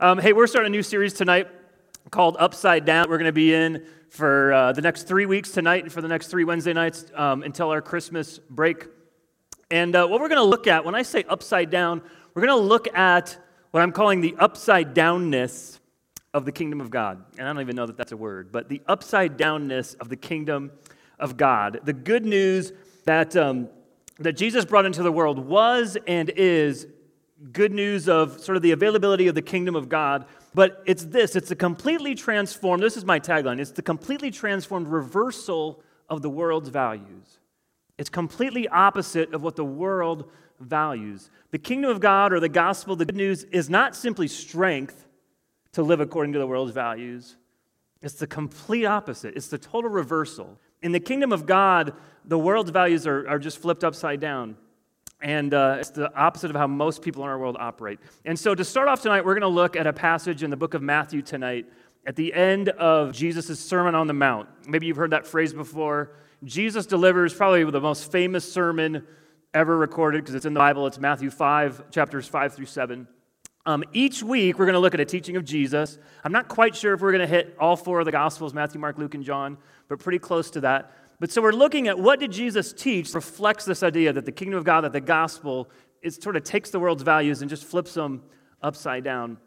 Um, hey, we're starting a new series tonight called Upside Down. We're going to be in for uh, the next three weeks tonight and for the next three Wednesday nights um, until our Christmas break. And uh, what we're going to look at, when I say upside down, we're going to look at what I'm calling the upside downness of the kingdom of God. And I don't even know that that's a word, but the upside downness of the kingdom of God. The good news that, um, that Jesus brought into the world was and is good news of sort of the availability of the kingdom of God, but it's this it's a completely transformed, this is my tagline, it's the completely transformed reversal of the world's values. It's completely opposite of what the world values. The kingdom of God or the gospel, the good news, is not simply strength to live according to the world's values. It's the complete opposite. It's the total reversal. In the kingdom of God, the world's values are, are just flipped upside down. And uh, it's the opposite of how most people in our world operate. And so, to start off tonight, we're going to look at a passage in the book of Matthew tonight at the end of Jesus' Sermon on the Mount. Maybe you've heard that phrase before. Jesus delivers probably the most famous sermon ever recorded because it's in the Bible. It's Matthew 5, chapters 5 through 7. Um, each week, we're going to look at a teaching of Jesus. I'm not quite sure if we're going to hit all four of the Gospels Matthew, Mark, Luke, and John, but pretty close to that. But so we're looking at what did Jesus teach reflects this idea that the kingdom of God, that the gospel, it sort of takes the world's values and just flips them upside down.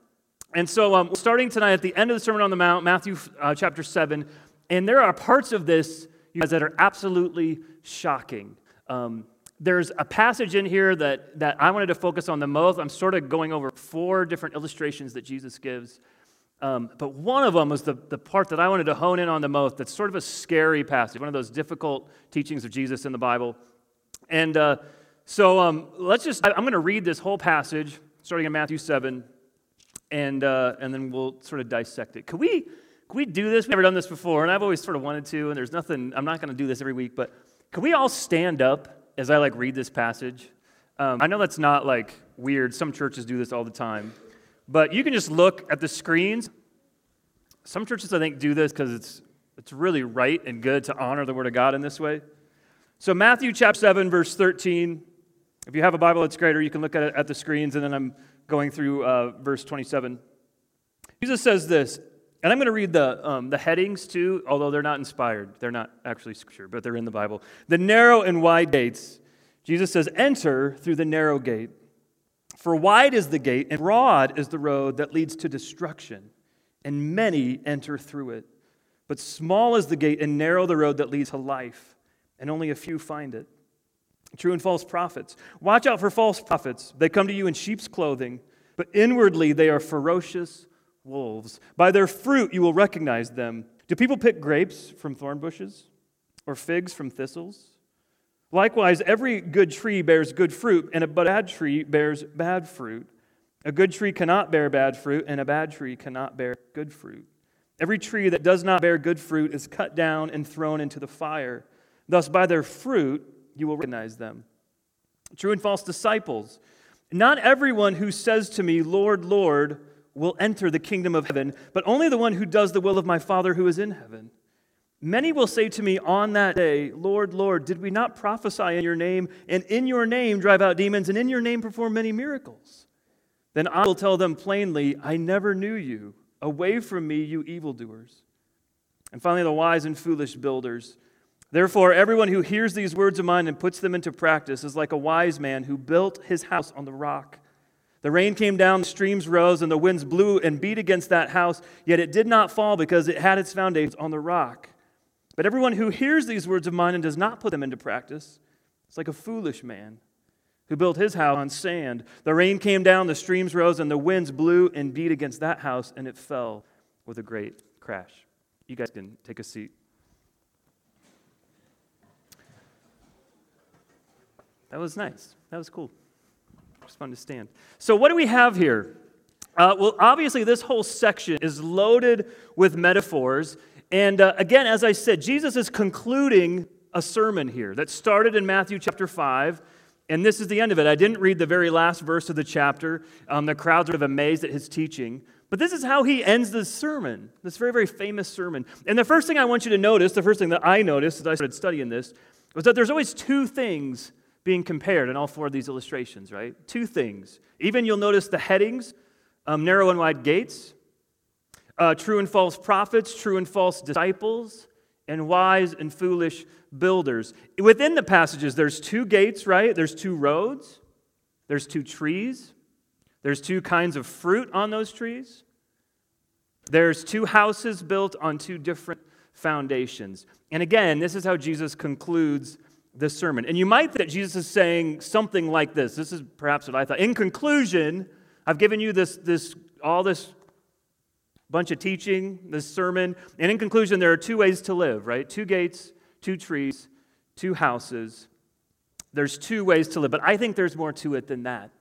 And so um, starting tonight at the end of the Sermon on the Mount, Matthew uh, chapter 7, and there are parts of this guys, that are absolutely shocking. Um, there's a passage in here that, that I wanted to focus on the most. I'm sort of going over four different illustrations that Jesus gives. Um, but one of them was the, the part that I wanted to hone in on the most. That's sort of a scary passage, one of those difficult teachings of Jesus in the Bible. And uh, so um, let's just, I'm going to read this whole passage, starting in Matthew 7, and, uh, and then we'll sort of dissect it. Could we, could we do this? We've never done this before, and I've always sort of wanted to, and there's nothing, I'm not going to do this every week, but could we all stand up as I like read this passage? Um, I know that's not like weird. Some churches do this all the time. But you can just look at the screens. Some churches, I think, do this because it's, it's really right and good to honor the Word of God in this way. So, Matthew chapter 7, verse 13. If you have a Bible, it's greater, you can look at it at the screens, and then I'm going through uh, verse 27. Jesus says this, and I'm going to read the, um, the headings too, although they're not inspired. They're not actually scripture, but they're in the Bible. The narrow and wide gates. Jesus says, Enter through the narrow gate. For wide is the gate, and broad is the road that leads to destruction, and many enter through it. But small is the gate, and narrow the road that leads to life, and only a few find it. True and false prophets. Watch out for false prophets. They come to you in sheep's clothing, but inwardly they are ferocious wolves. By their fruit you will recognize them. Do people pick grapes from thorn bushes, or figs from thistles? Likewise, every good tree bears good fruit, and a bad tree bears bad fruit. A good tree cannot bear bad fruit, and a bad tree cannot bear good fruit. Every tree that does not bear good fruit is cut down and thrown into the fire. Thus, by their fruit, you will recognize them. True and false disciples. Not everyone who says to me, Lord, Lord, will enter the kingdom of heaven, but only the one who does the will of my Father who is in heaven. Many will say to me on that day, Lord, Lord, did we not prophesy in your name, and in your name drive out demons, and in your name perform many miracles? Then I will tell them plainly, I never knew you. Away from me, you evildoers. And finally, the wise and foolish builders. Therefore, everyone who hears these words of mine and puts them into practice is like a wise man who built his house on the rock. The rain came down, the streams rose, and the winds blew and beat against that house, yet it did not fall because it had its foundations on the rock. But everyone who hears these words of mine and does not put them into practice is like a foolish man who built his house on sand. The rain came down, the streams rose, and the winds blew and beat against that house, and it fell with a great crash. You guys can take a seat. That was nice. That was cool. It was fun to stand. So, what do we have here? Uh, well, obviously, this whole section is loaded with metaphors and uh, again, as I said, Jesus is concluding a sermon here that started in Matthew chapter 5. And this is the end of it. I didn't read the very last verse of the chapter. Um, the crowds are amazed at his teaching. But this is how he ends this sermon, this very, very famous sermon. And the first thing I want you to notice, the first thing that I noticed as I started studying this, was that there's always two things being compared in all four of these illustrations, right? Two things. Even you'll notice the headings um, narrow and wide gates, uh, true and false prophets, true and false disciples, and wise and foolish builders. Within the passages, there's two gates, right? There's two roads, there's two trees, there's two kinds of fruit on those trees, there's two houses built on two different foundations. And again, this is how Jesus concludes this sermon. And you might think that Jesus is saying something like this. This is perhaps what I thought. In conclusion, I've given you this, this all this bunch of teaching, this sermon. And in conclusion, there are two ways to live, right? Two gates, two trees, two houses. There's two ways to live, but I think there's more to it than that.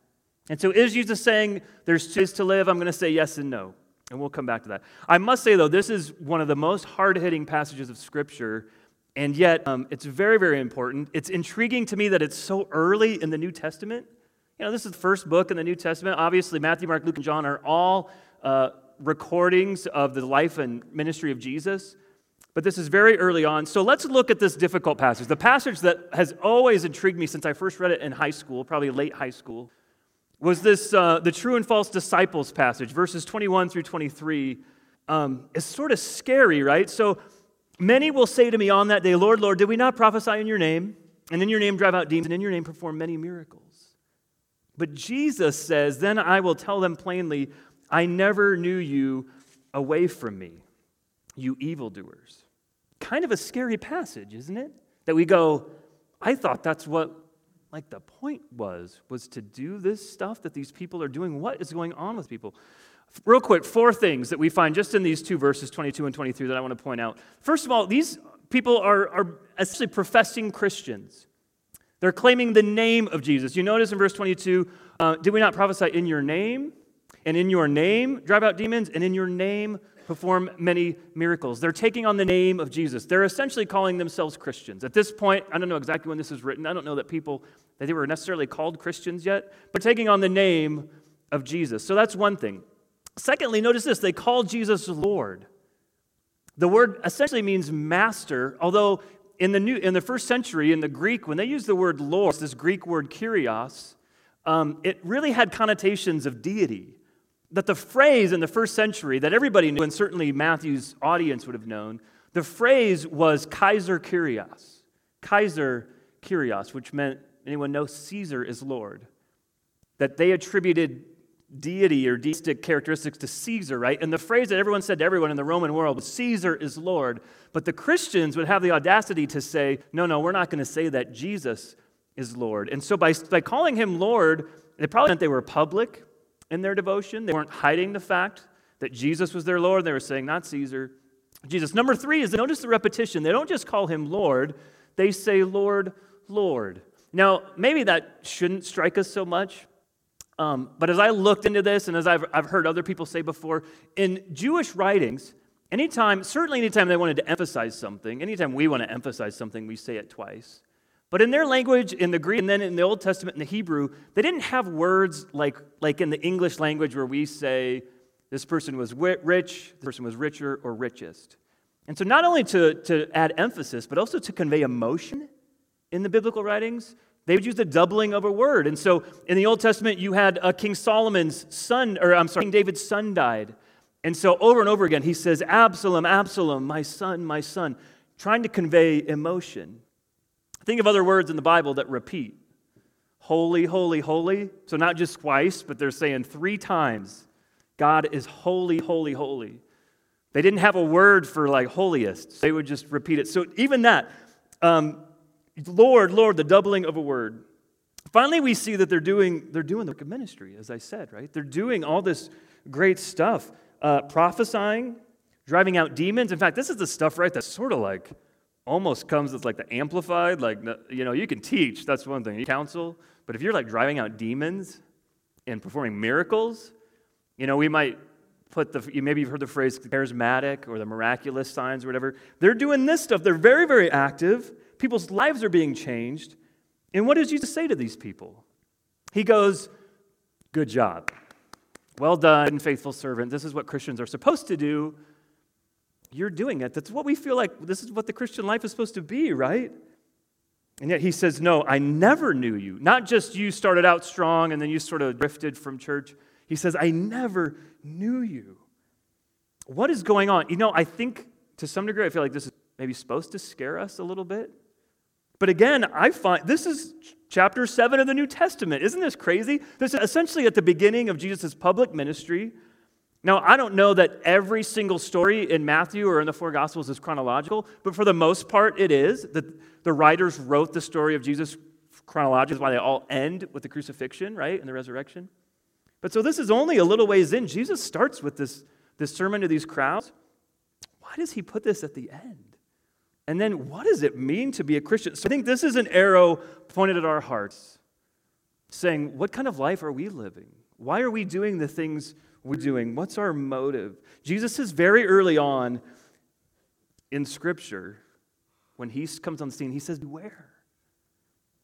And so, is Jesus saying there's two ways to live? I'm going to say yes and no. And we'll come back to that. I must say, though, this is one of the most hard hitting passages of Scripture, and yet um, it's very, very important. It's intriguing to me that it's so early in the New Testament. You know, this is the first book in the New Testament. Obviously, Matthew, Mark, Luke, and John are all uh, recordings of the life and ministry of Jesus. But this is very early on. So let's look at this difficult passage. The passage that has always intrigued me since I first read it in high school, probably late high school was this uh, the true and false disciples passage, verses 21 through 23. Um, sort of scary, right? So many will say to me on that day, Lord, Lord, did we not prophesy in your name? And in your name drive out demons, and in your name perform many miracles. But Jesus says, Then I will tell them plainly, I never knew you away from me, you evildoers. Kind of a scary passage, isn't it? That we go, I thought that's what like the point was was to do this stuff that these people are doing. What is going on with people? Real quick four things that we find just in these two verses 22 and 23 that i want to point out. First of all these people are, are essentially professing christians. They're claiming the name of jesus. You notice in verse 22 uh, did we not prophesy in your name and in your name drive out demons and in your name perform many miracles. They're taking on the name of Jesus. They're essentially calling themselves Christians. At this point, I don't know exactly when this is written. I don't know that people that they were necessarily called Christians yet, but taking on the name of Jesus. So that's one thing. Secondly, notice this, they call Jesus Lord. The word essentially means master, although in the new in the first century in the Greek when they used the word Lord, this Greek word kurios, um, it really had connotations of deity that the phrase in the first century that everybody knew, and certainly Matthew's audience would have known, the phrase was Kaiser Kyrios. Kaiser Kyrios, which meant, anyone know, Caesar is Lord. That they attributed deity or deistic characteristics to Caesar, right? And the phrase that everyone said to everyone in the Roman world was Caesar is Lord. But the Christians would have the audacity to say, no, no, we're not going to say that Jesus is Lord. And so by, by calling him Lord, it probably meant they were public, in their devotion. They weren't hiding the fact that Jesus was their Lord. They were saying, not Caesar, Jesus. Number three is notice the repetition. They don't just call him Lord, they say, Lord, Lord. Now, maybe that shouldn't strike us so much. Um, but as I looked into this, and as I've, I've heard other people say before, in Jewish writings, anytime, certainly anytime they wanted to emphasize something, anytime we want to emphasize something, we say it twice. But in their language, in the Greek, and then in the Old Testament, in the Hebrew, they didn't have words like, like in the English language where we say, this person was rich, this person was richer or richest. And so, not only to, to add emphasis, but also to convey emotion in the biblical writings, they would use the doubling of a word. And so, in the Old Testament, you had uh, King Solomon's son, or I'm sorry, King David's son died. And so, over and over again, he says, Absalom, Absalom, my son, my son, trying to convey emotion. Think of other words in the Bible that repeat holy, holy, holy. So, not just twice, but they're saying three times God is holy, holy, holy. They didn't have a word for like holiest, they would just repeat it. So, even that, um, Lord, Lord, the doubling of a word. Finally, we see that they're doing, they're doing the work of ministry, as I said, right? They're doing all this great stuff, uh, prophesying, driving out demons. In fact, this is the stuff, right, that's sort of like almost comes as like the amplified, like, you know, you can teach, that's one thing, you counsel, but if you're like driving out demons and performing miracles, you know, we might put the, You maybe you've heard the phrase charismatic or the miraculous signs or whatever. They're doing this stuff. They're very, very active. People's lives are being changed. And what does Jesus say to these people? He goes, Good job. Well done, faithful servant. This is what Christians are supposed to do you're doing it. That's what we feel like this is what the Christian life is supposed to be, right? And yet he says, No, I never knew you. Not just you started out strong and then you sort of drifted from church. He says, I never knew you. What is going on? You know, I think to some degree, I feel like this is maybe supposed to scare us a little bit. But again, I find this is chapter 7 of the New Testament. Isn't this crazy? This is essentially at the beginning of Jesus' public ministry. Now, I don't know that every single story in Matthew or in the four Gospels is chronological, but for the most part, it is. That the writers wrote the story of Jesus chronologically, why they all end with the crucifixion, right, and the resurrection. But so this is only a little ways in. Jesus starts with this, this sermon to these crowds. Why does he put this at the end? And then what does it mean to be a Christian? So I think this is an arrow pointed at our hearts, saying, what kind of life are we living? Why are we doing the things we're doing? What's our motive? Jesus is very early on in Scripture, when he comes on the scene, he says, Beware.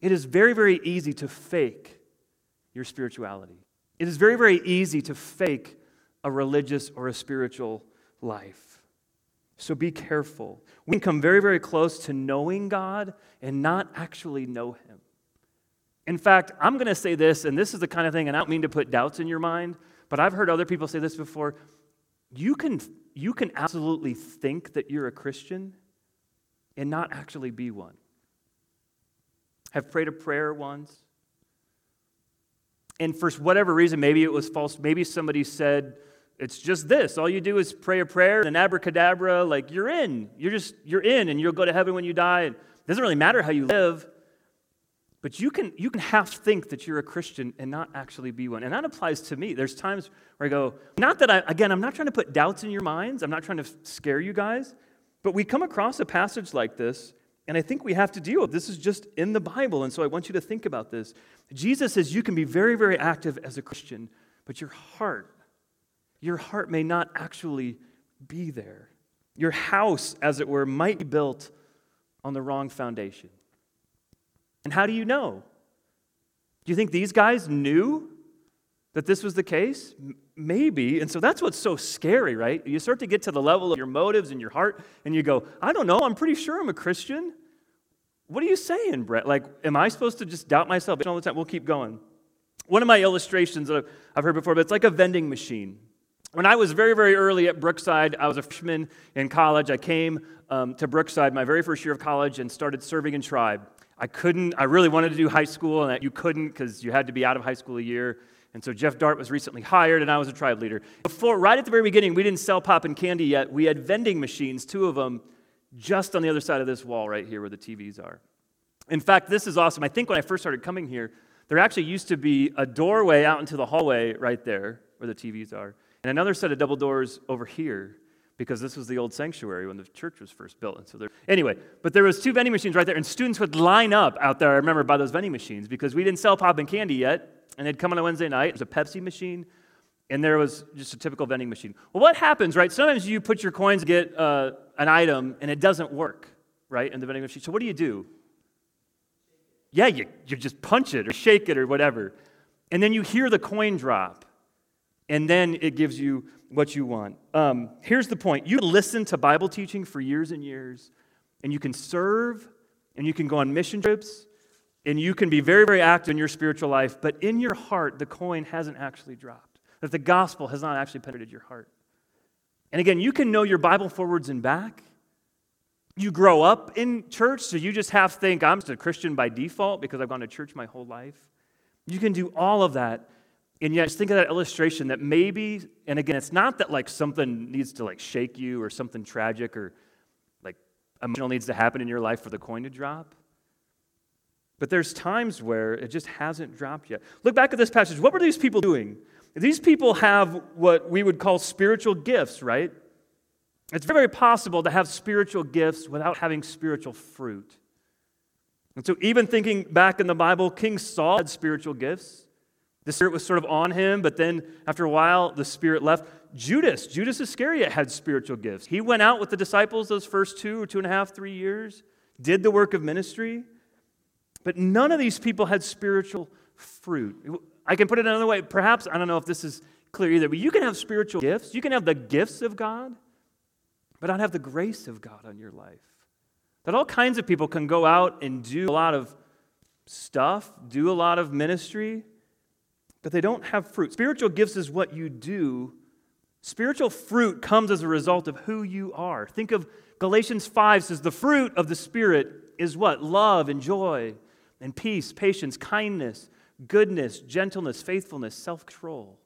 It is very, very easy to fake your spirituality. It is very, very easy to fake a religious or a spiritual life. So be careful. We can come very, very close to knowing God and not actually know Him. In fact, I'm going to say this, and this is the kind of thing, and I don't mean to put doubts in your mind, but I've heard other people say this before. You can, you can absolutely think that you're a Christian and not actually be one. Have prayed a prayer once. And for whatever reason, maybe it was false. Maybe somebody said, it's just this. All you do is pray a prayer and abracadabra, like you're in. You're just, you're in and you'll go to heaven when you die. It doesn't really matter how you live. But you can, you can half think that you're a Christian and not actually be one. And that applies to me. There's times where I go, not that I, again, I'm not trying to put doubts in your minds, I'm not trying to scare you guys, but we come across a passage like this, and I think we have to deal with this. is just in the Bible, and so I want you to think about this. Jesus says you can be very, very active as a Christian, but your heart, your heart may not actually be there. Your house, as it were, might be built on the wrong foundation. And how do you know? Do you think these guys knew that this was the case? Maybe. And so that's what's so scary, right? You start to get to the level of your motives and your heart, and you go, I don't know, I'm pretty sure I'm a Christian. What are you saying, Brett? Like, am I supposed to just doubt myself all the time? We'll keep going. One of my illustrations that I've heard before, but it's like a vending machine. When I was very, very early at Brookside, I was a freshman in college. I came um, to Brookside my very first year of college and started serving in tribe. I couldn't, I really wanted to do high school, and you couldn't because you had to be out of high school a year. And so Jeff Dart was recently hired, and I was a tribe leader. Before, right at the very beginning, we didn't sell pop and candy yet. We had vending machines, two of them, just on the other side of this wall right here where the TVs are. In fact, this is awesome. I think when I first started coming here, there actually used to be a doorway out into the hallway right there where the TVs are, and another set of double doors over here because this was the old sanctuary when the church was first built. And so there, anyway, but there was two vending machines right there, and students would line up out there. I remember by those vending machines because we didn't sell pop and candy yet, and they'd come on a Wednesday night. There's a Pepsi machine, and there was just a typical vending machine. Well, what happens, right? Sometimes you put your coins, to get uh, an item, and it doesn't work, right, in the vending machine. So what do you do? Yeah, you, you just punch it or shake it or whatever, and then you hear the coin drop, and then it gives you what you want. Um, here's the point you listen to Bible teaching for years and years, and you can serve, and you can go on mission trips, and you can be very, very active in your spiritual life, but in your heart, the coin hasn't actually dropped. That the gospel has not actually penetrated your heart. And again, you can know your Bible forwards and back. You grow up in church, so you just have to think, I'm just a Christian by default because I've gone to church my whole life. You can do all of that and yet, just think of that illustration that maybe, and again, it's not that like something needs to like shake you or something tragic or like emotional needs to happen in your life for the coin to drop. But there's times where it just hasn't dropped yet. Look back at this passage. What were these people doing? These people have what we would call spiritual gifts, right? It's very possible to have spiritual gifts without having spiritual fruit. And so, even thinking back in the Bible, King Saul had spiritual gifts. The Spirit was sort of on him, but then after a while, the Spirit left. Judas, Judas Iscariot had spiritual gifts. He went out with the disciples those first two or two and a half, three years, did the work of ministry, but none of these people had spiritual fruit. I can put it another way. Perhaps, I don't know if this is clear either, but you can have spiritual gifts. You can have the gifts of God, but not have the grace of God on your life. That all kinds of people can go out and do a lot of stuff, do a lot of ministry, but they don't have fruit. Spiritual gifts is what you do. Spiritual fruit comes as a result of who you are. Think of Galatians 5 says the fruit of the Spirit is what? Love and joy and peace, patience, kindness, goodness, gentleness, faithfulness, self control.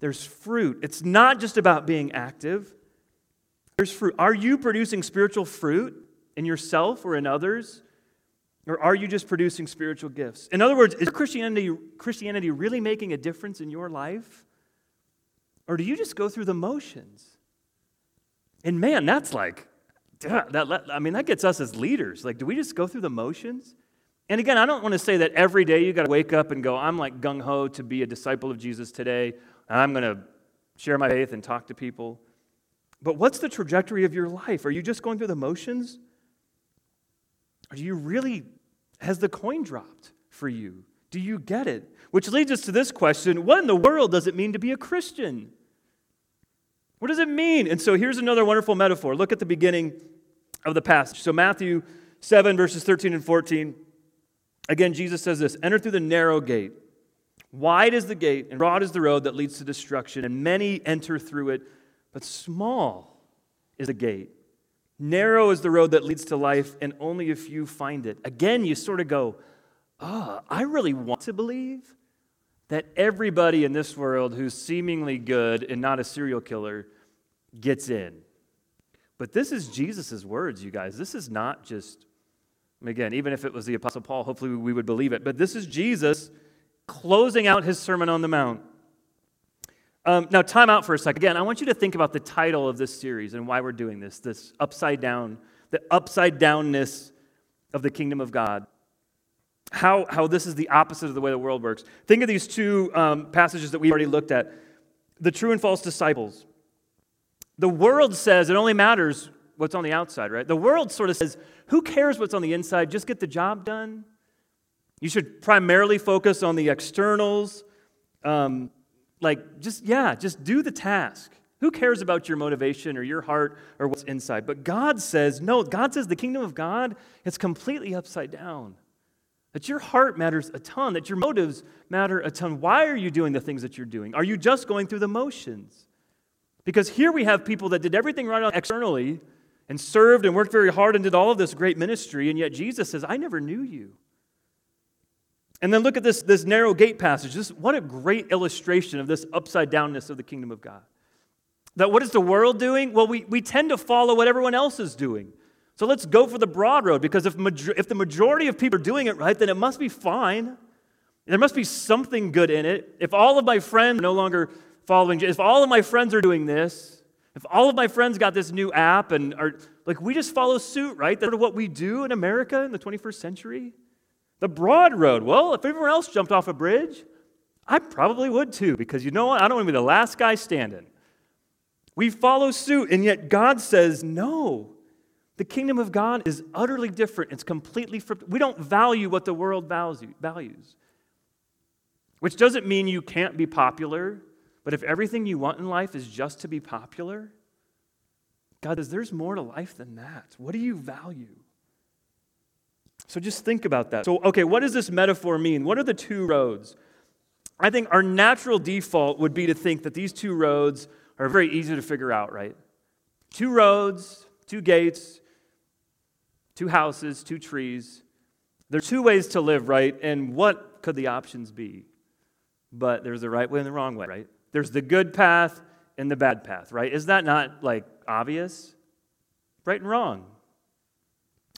There's fruit. It's not just about being active. There's fruit. Are you producing spiritual fruit in yourself or in others? Or are you just producing spiritual gifts? In other words, is Christianity, Christianity really making a difference in your life? Or do you just go through the motions? And man, that's like, that, I mean, that gets us as leaders. Like, do we just go through the motions? And again, I don't want to say that every day you got to wake up and go, I'm like gung ho to be a disciple of Jesus today, and I'm going to share my faith and talk to people. But what's the trajectory of your life? Are you just going through the motions? Do you really, has the coin dropped for you? Do you get it? Which leads us to this question What in the world does it mean to be a Christian? What does it mean? And so here's another wonderful metaphor. Look at the beginning of the passage. So, Matthew 7, verses 13 and 14. Again, Jesus says this Enter through the narrow gate. Wide is the gate, and broad is the road that leads to destruction, and many enter through it, but small is the gate. Narrow is the road that leads to life, and only a few find it. Again, you sort of go, Oh, I really want to believe that everybody in this world who's seemingly good and not a serial killer gets in. But this is Jesus' words, you guys. This is not just Again, even if it was the Apostle Paul, hopefully we would believe it. But this is Jesus closing out his Sermon on the Mount. Um, now, time out for a second. Again, I want you to think about the title of this series and why we're doing this this upside down, the upside downness of the kingdom of God. How, how this is the opposite of the way the world works. Think of these two um, passages that we already looked at the true and false disciples. The world says it only matters what's on the outside, right? The world sort of says, who cares what's on the inside? Just get the job done. You should primarily focus on the externals. Um, like, just, yeah, just do the task. Who cares about your motivation or your heart or what's inside? But God says, no, God says the kingdom of God is completely upside down. That your heart matters a ton, that your motives matter a ton. Why are you doing the things that you're doing? Are you just going through the motions? Because here we have people that did everything right externally, and served and worked very hard and did all of this great ministry, and yet Jesus says, I never knew you. And then look at this, this narrow gate passage. This, what a great illustration of this upside downness of the kingdom of God. That what is the world doing? Well, we, we tend to follow what everyone else is doing. So let's go for the broad road because if, major, if the majority of people are doing it right, then it must be fine. There must be something good in it. If all of my friends are no longer following, if all of my friends are doing this, if all of my friends got this new app and are like, we just follow suit, right? That's what we do in America in the 21st century. The broad road, well, if everyone else jumped off a bridge, I probably would too, because you know what? I don't want to be the last guy standing. We follow suit, and yet God says, no. The kingdom of God is utterly different. It's completely. We don't value what the world values, which doesn't mean you can't be popular. But if everything you want in life is just to be popular, God says there's more to life than that. What do you value? So just think about that. So, okay, what does this metaphor mean? What are the two roads? I think our natural default would be to think that these two roads are very easy to figure out, right? Two roads, two gates, two houses, two trees. There are two ways to live, right? And what could the options be? But there's the right way and the wrong way, right? There's the good path and the bad path, right? Is that not like obvious? Right and wrong.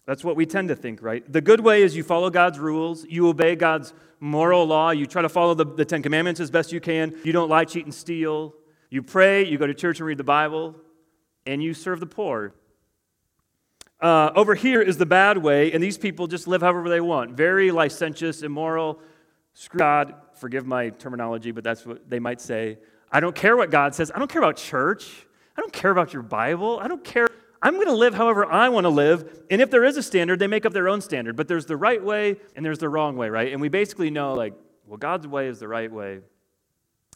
That's what we tend to think, right? The good way is you follow God's rules, you obey God's moral law, you try to follow the, the Ten Commandments as best you can, you don't lie, cheat, and steal, you pray, you go to church and read the Bible, and you serve the poor. Uh, over here is the bad way, and these people just live however they want. Very licentious, immoral, screw God, forgive my terminology, but that's what they might say. I don't care what God says. I don't care about church. I don't care about your Bible. I don't care. I'm going to live however I want to live. And if there is a standard, they make up their own standard. But there's the right way and there's the wrong way, right? And we basically know, like, well, God's way is the right way,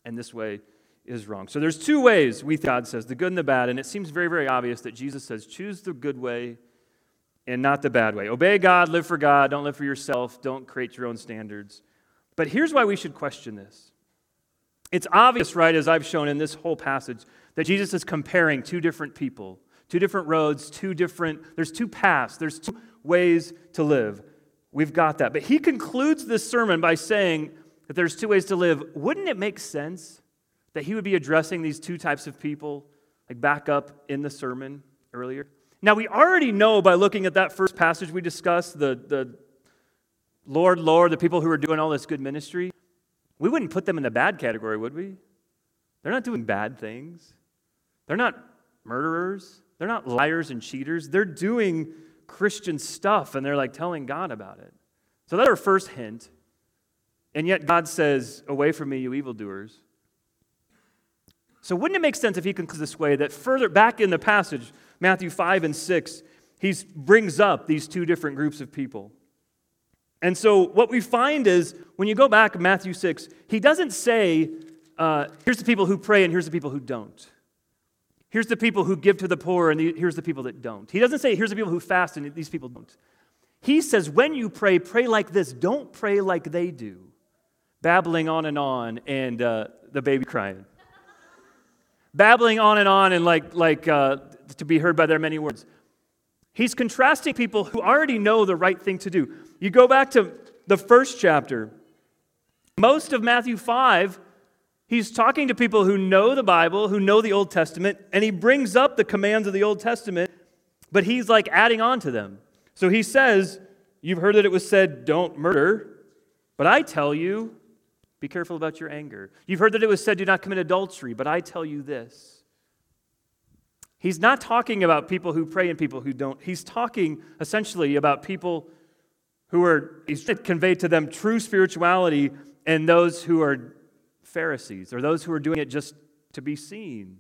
and this way is wrong. So there's two ways, we God says, the good and the bad. And it seems very, very obvious that Jesus says, choose the good way and not the bad way. Obey God, live for God, don't live for yourself, don't create your own standards. But here's why we should question this. It's obvious, right, as I've shown in this whole passage, that Jesus is comparing two different people, two different roads, two different, there's two paths, there's two ways to live. We've got that. But he concludes this sermon by saying that there's two ways to live. Wouldn't it make sense that he would be addressing these two types of people, like back up in the sermon earlier? Now, we already know by looking at that first passage we discussed, the, the Lord, Lord, the people who are doing all this good ministry, we wouldn't put them in the bad category, would we? They're not doing bad things. They're not murderers. They're not liars and cheaters. They're doing Christian stuff and they're like telling God about it. So that's our first hint. And yet God says, Away from me, you evildoers. So wouldn't it make sense if he concludes this way that further back in the passage, Matthew 5 and 6, he brings up these two different groups of people. And so what we find is when you go back Matthew 6, he doesn't say, uh, here's the people who pray and here's the people who don't. Here's the people who give to the poor and here's the people that don't. He doesn't say, here's the people who fast and these people don't. He says, when you pray, pray like this. Don't pray like they do, babbling on and on and uh, the baby crying. babbling on and on and like, like uh, to be heard by their many words. He's contrasting people who already know the right thing to do. You go back to the first chapter. Most of Matthew 5, he's talking to people who know the Bible, who know the Old Testament, and he brings up the commands of the Old Testament, but he's like adding on to them. So he says, You've heard that it was said, don't murder, but I tell you, be careful about your anger. You've heard that it was said, do not commit adultery, but I tell you this. He's not talking about people who pray and people who don't. He's talking essentially about people who are, he's conveyed to them true spirituality and those who are Pharisees or those who are doing it just to be seen,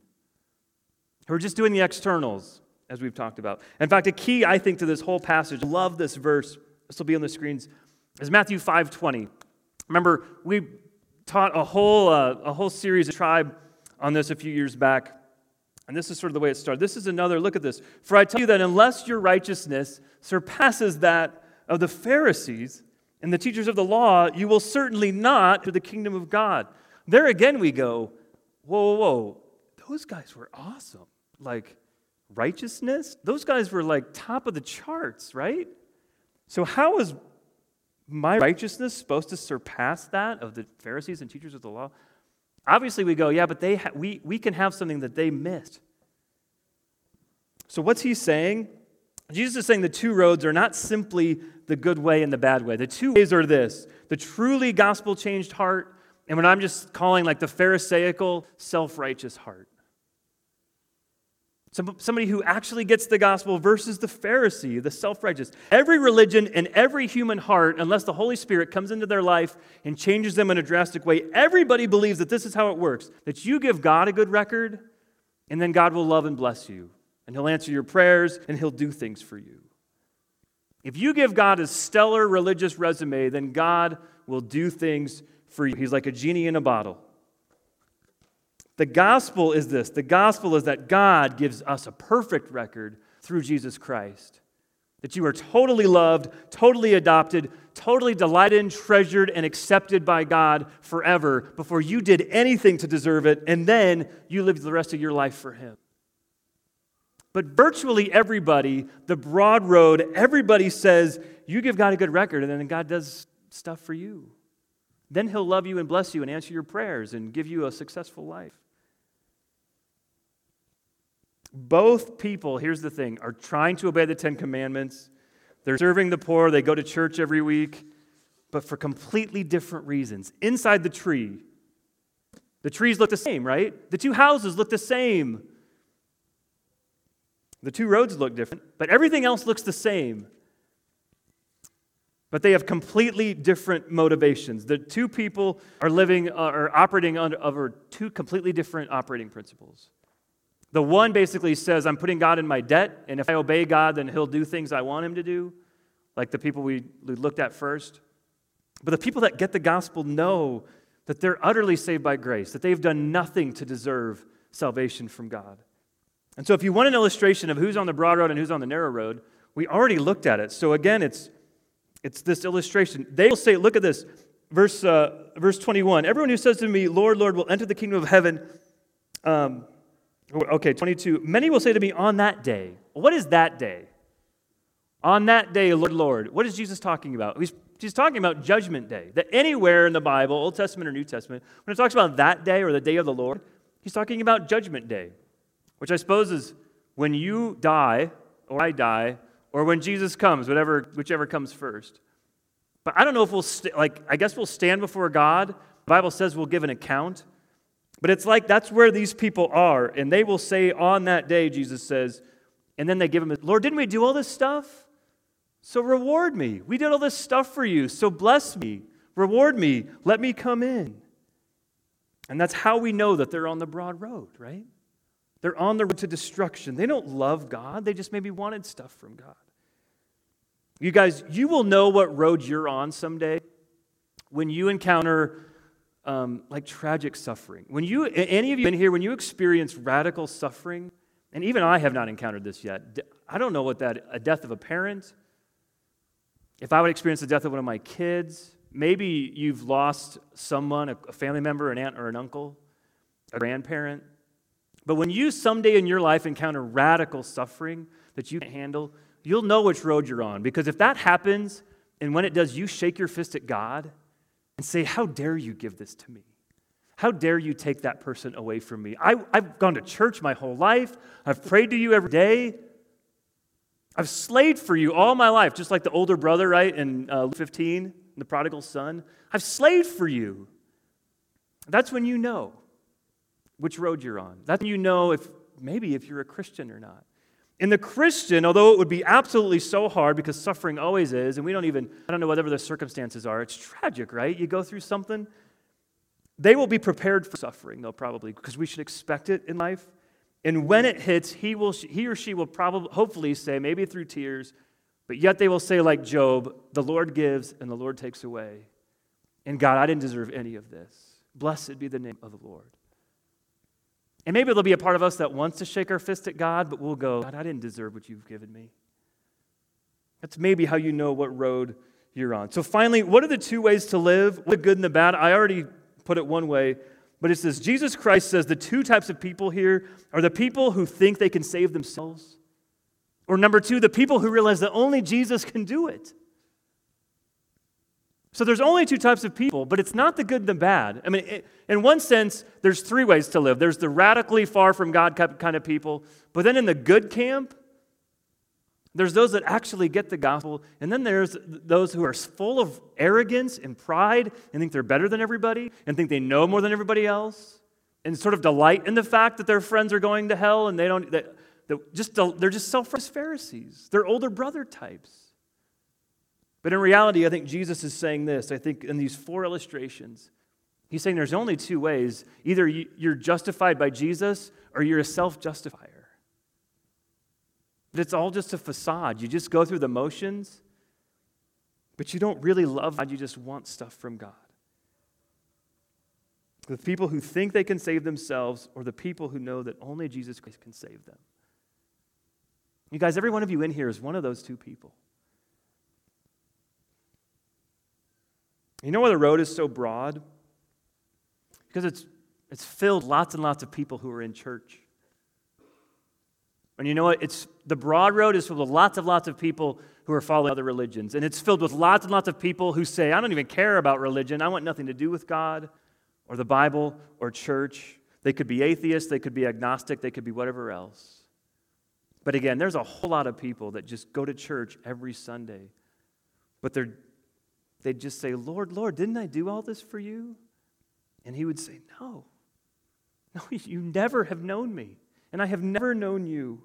who are just doing the externals, as we've talked about. In fact, a key, I think, to this whole passage, I love this verse, this will be on the screens, is Matthew 5.20. Remember, we taught a whole, uh, a whole series of tribe on this a few years back. And this is sort of the way it started. This is another look at this. For I tell you that unless your righteousness surpasses that of the Pharisees and the teachers of the law, you will certainly not to the kingdom of God. There again we go, whoa, whoa, whoa. Those guys were awesome. Like righteousness? Those guys were like top of the charts, right? So, how is my righteousness supposed to surpass that of the Pharisees and teachers of the law? Obviously, we go, yeah, but they ha- we, we can have something that they missed. So, what's he saying? Jesus is saying the two roads are not simply the good way and the bad way. The two ways are this the truly gospel changed heart, and what I'm just calling like the Pharisaical, self righteous heart. Somebody who actually gets the gospel versus the Pharisee, the self righteous. Every religion and every human heart, unless the Holy Spirit comes into their life and changes them in a drastic way, everybody believes that this is how it works that you give God a good record, and then God will love and bless you, and He'll answer your prayers, and He'll do things for you. If you give God a stellar religious resume, then God will do things for you. He's like a genie in a bottle. The gospel is this the gospel is that God gives us a perfect record through Jesus Christ. That you are totally loved, totally adopted, totally delighted and treasured and accepted by God forever before you did anything to deserve it, and then you lived the rest of your life for Him. But virtually everybody, the broad road, everybody says, you give God a good record, and then God does stuff for you. Then He'll love you and bless you and answer your prayers and give you a successful life. Both people, here's the thing, are trying to obey the Ten Commandments. They're serving the poor, they go to church every week, but for completely different reasons. Inside the tree, the trees look the same, right? The two houses look the same. The two roads look different, but everything else looks the same. But they have completely different motivations. The two people are living, uh, are operating under, over two completely different operating principles. The one basically says, I'm putting God in my debt, and if I obey God, then he'll do things I want him to do, like the people we looked at first. But the people that get the gospel know that they're utterly saved by grace, that they've done nothing to deserve salvation from God. And so, if you want an illustration of who's on the broad road and who's on the narrow road, we already looked at it. So, again, it's, it's this illustration. They will say, look at this. verse, uh, verse 21 Everyone who says to me, Lord, Lord, will enter the kingdom of heaven. Um, okay, 22. Many will say to me on that day. What is that day? On that day, Lord, Lord. What is Jesus talking about? He's, he's talking about judgment day. That anywhere in the Bible, Old Testament or New Testament, when it talks about that day or the day of the Lord, he's talking about judgment day, which I suppose is when you die or I die or when Jesus comes, whatever, whichever comes first. But I don't know if we'll, st- like, I guess we'll stand before God. The Bible says we'll give an account. But it's like that's where these people are. And they will say on that day, Jesus says, and then they give him, Lord, didn't we do all this stuff? So reward me. We did all this stuff for you. So bless me. Reward me. Let me come in. And that's how we know that they're on the broad road, right? They're on the road to destruction. They don't love God, they just maybe wanted stuff from God. You guys, you will know what road you're on someday when you encounter um, like tragic suffering. When you, any of you in here, when you experience radical suffering, and even I have not encountered this yet. I don't know what that, a death of a parent, if I would experience the death of one of my kids, maybe you've lost someone, a family member, an aunt or an uncle, a grandparent. But when you someday in your life encounter radical suffering that you can't handle, you'll know which road you're on. Because if that happens, and when it does, you shake your fist at God and say, How dare you give this to me? How dare you take that person away from me? I, have gone to church my whole life. I've prayed to you every day. I've slaved for you all my life, just like the older brother, right, in uh, Luke 15, the prodigal son. I've slaved for you. That's when you know which road you're on. That's when you know if maybe if you're a Christian or not. In the Christian, although it would be absolutely so hard because suffering always is, and we don't even, I don't know whatever the circumstances are, it's tragic, right? You go through something, they will be prepared for suffering, though, probably, because we should expect it in life. And when it hits, he, will, he or she will probably, hopefully say, maybe through tears, but yet they will say, like Job, the Lord gives and the Lord takes away. And God, I didn't deserve any of this. Blessed be the name of the Lord. And maybe there'll be a part of us that wants to shake our fist at God, but we'll go, God, I didn't deserve what you've given me. That's maybe how you know what road you're on. So, finally, what are the two ways to live? The good and the bad? I already put it one way, but it says Jesus Christ says the two types of people here are the people who think they can save themselves, or number two, the people who realize that only Jesus can do it. So there's only two types of people, but it's not the good and the bad. I mean, in one sense, there's three ways to live. There's the radically far from God kind of people, but then in the good camp, there's those that actually get the gospel, and then there's those who are full of arrogance and pride and think they're better than everybody and think they know more than everybody else and sort of delight in the fact that their friends are going to hell and they don't, that, that just, they're just self righteous Pharisees. They're older brother types. But in reality, I think Jesus is saying this. I think in these four illustrations, he's saying there's only two ways either you're justified by Jesus or you're a self justifier. But it's all just a facade. You just go through the motions, but you don't really love God. You just want stuff from God. The people who think they can save themselves, or the people who know that only Jesus Christ can save them. You guys, every one of you in here is one of those two people. You know why the road is so broad? Because it's, it's filled lots and lots of people who are in church. And you know what? It's the broad road is filled with lots of lots of people who are following other religions. And it's filled with lots and lots of people who say, I don't even care about religion. I want nothing to do with God or the Bible or church. They could be atheists, they could be agnostic, they could be whatever else. But again, there's a whole lot of people that just go to church every Sunday. But they're they'd just say, Lord, Lord, didn't I do all this for you? And he would say, No. No, you never have known me and I have never known you.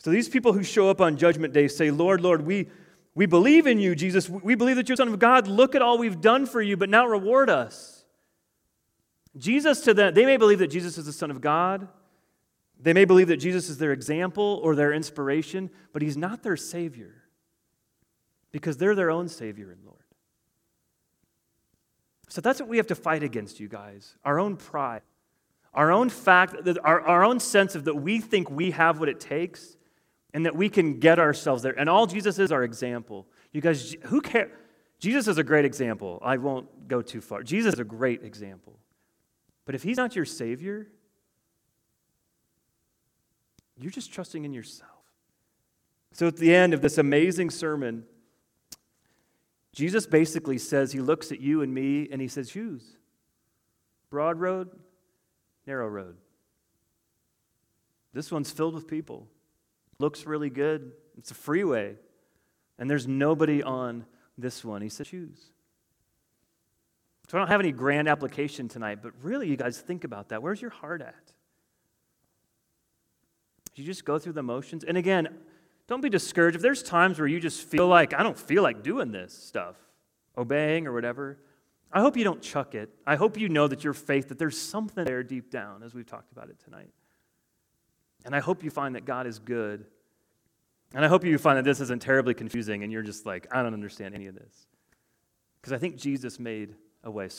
So these people who show up on Judgment Day say, Lord, Lord, we, we believe in you, Jesus. We believe that you're the Son of God. Look at all we've done for you, but now reward us. Jesus to them, they may believe that Jesus is the Son of God. They may believe that Jesus is their example or their inspiration, but he's not their Savior because they're their own Savior and Lord. So that's what we have to fight against, you guys our own pride. Our own fact, our, our own sense of that we think we have what it takes and that we can get ourselves there. And all Jesus is our example. You guys, who cares? Jesus is a great example. I won't go too far. Jesus is a great example. But if he's not your Savior, you're just trusting in yourself. So at the end of this amazing sermon, Jesus basically says, He looks at you and me and He says, Choose broad road, narrow road. This one's filled with people. Looks really good. It's a freeway. And there's nobody on this one. He said, Choose. So I don't have any grand application tonight, but really, you guys think about that. Where's your heart at? You just go through the motions. And again, don't be discouraged. If there's times where you just feel like, I don't feel like doing this stuff, obeying or whatever, I hope you don't chuck it. I hope you know that your faith, that there's something there deep down, as we've talked about it tonight. And I hope you find that God is good. And I hope you find that this isn't terribly confusing and you're just like, I don't understand any of this. Because I think Jesus made a way.